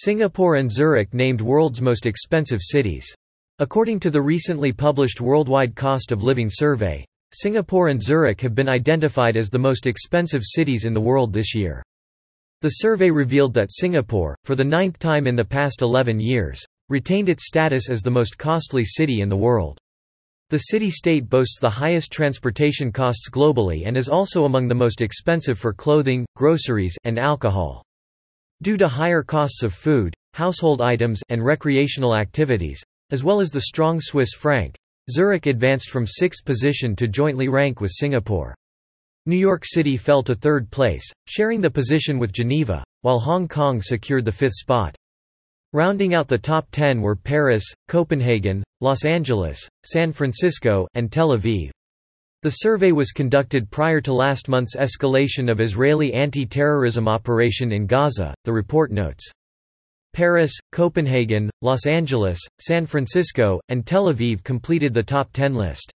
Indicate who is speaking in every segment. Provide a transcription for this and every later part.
Speaker 1: Singapore and Zurich named world's most expensive cities. According to the recently published Worldwide Cost of Living Survey, Singapore and Zurich have been identified as the most expensive cities in the world this year. The survey revealed that Singapore, for the ninth time in the past 11 years, retained its status as the most costly city in the world. The city-state boasts the highest transportation costs globally and is also among the most expensive for clothing, groceries, and alcohol. Due to higher costs of food, household items, and recreational activities, as well as the strong Swiss franc, Zurich advanced from sixth position to jointly rank with Singapore. New York City fell to third place, sharing the position with Geneva, while Hong Kong secured the fifth spot. Rounding out the top 10 were Paris, Copenhagen, Los Angeles, San Francisco, and Tel Aviv. The survey was conducted prior to last month's escalation of Israeli anti-terrorism operation in Gaza, the report notes. Paris, Copenhagen, Los Angeles, San Francisco, and Tel Aviv completed the top 10 list.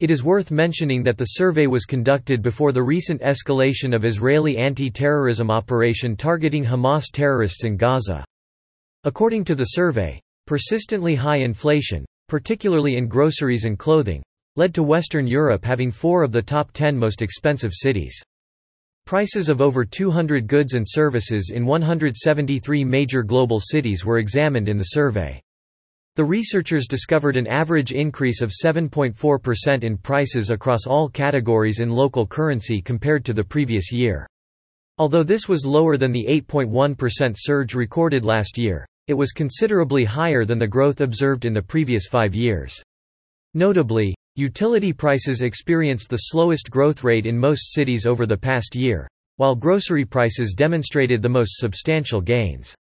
Speaker 1: It is worth mentioning that the survey was conducted before the recent escalation of Israeli anti-terrorism operation targeting Hamas terrorists in Gaza. According to the survey, persistently high inflation, particularly in groceries and clothing, led to Western Europe having four of the top 10 most expensive cities. Prices of over 200 goods and services in 173 major global cities were examined in the survey. The researchers discovered an average increase of 7.4% in prices across all categories in local currency compared to the previous year. Although this was lower than the 8.1% surge recorded last year, it was considerably higher than the growth observed in the previous five years. Notably, Utility prices experienced the slowest growth rate in most cities over the past year, while grocery prices demonstrated the most substantial gains.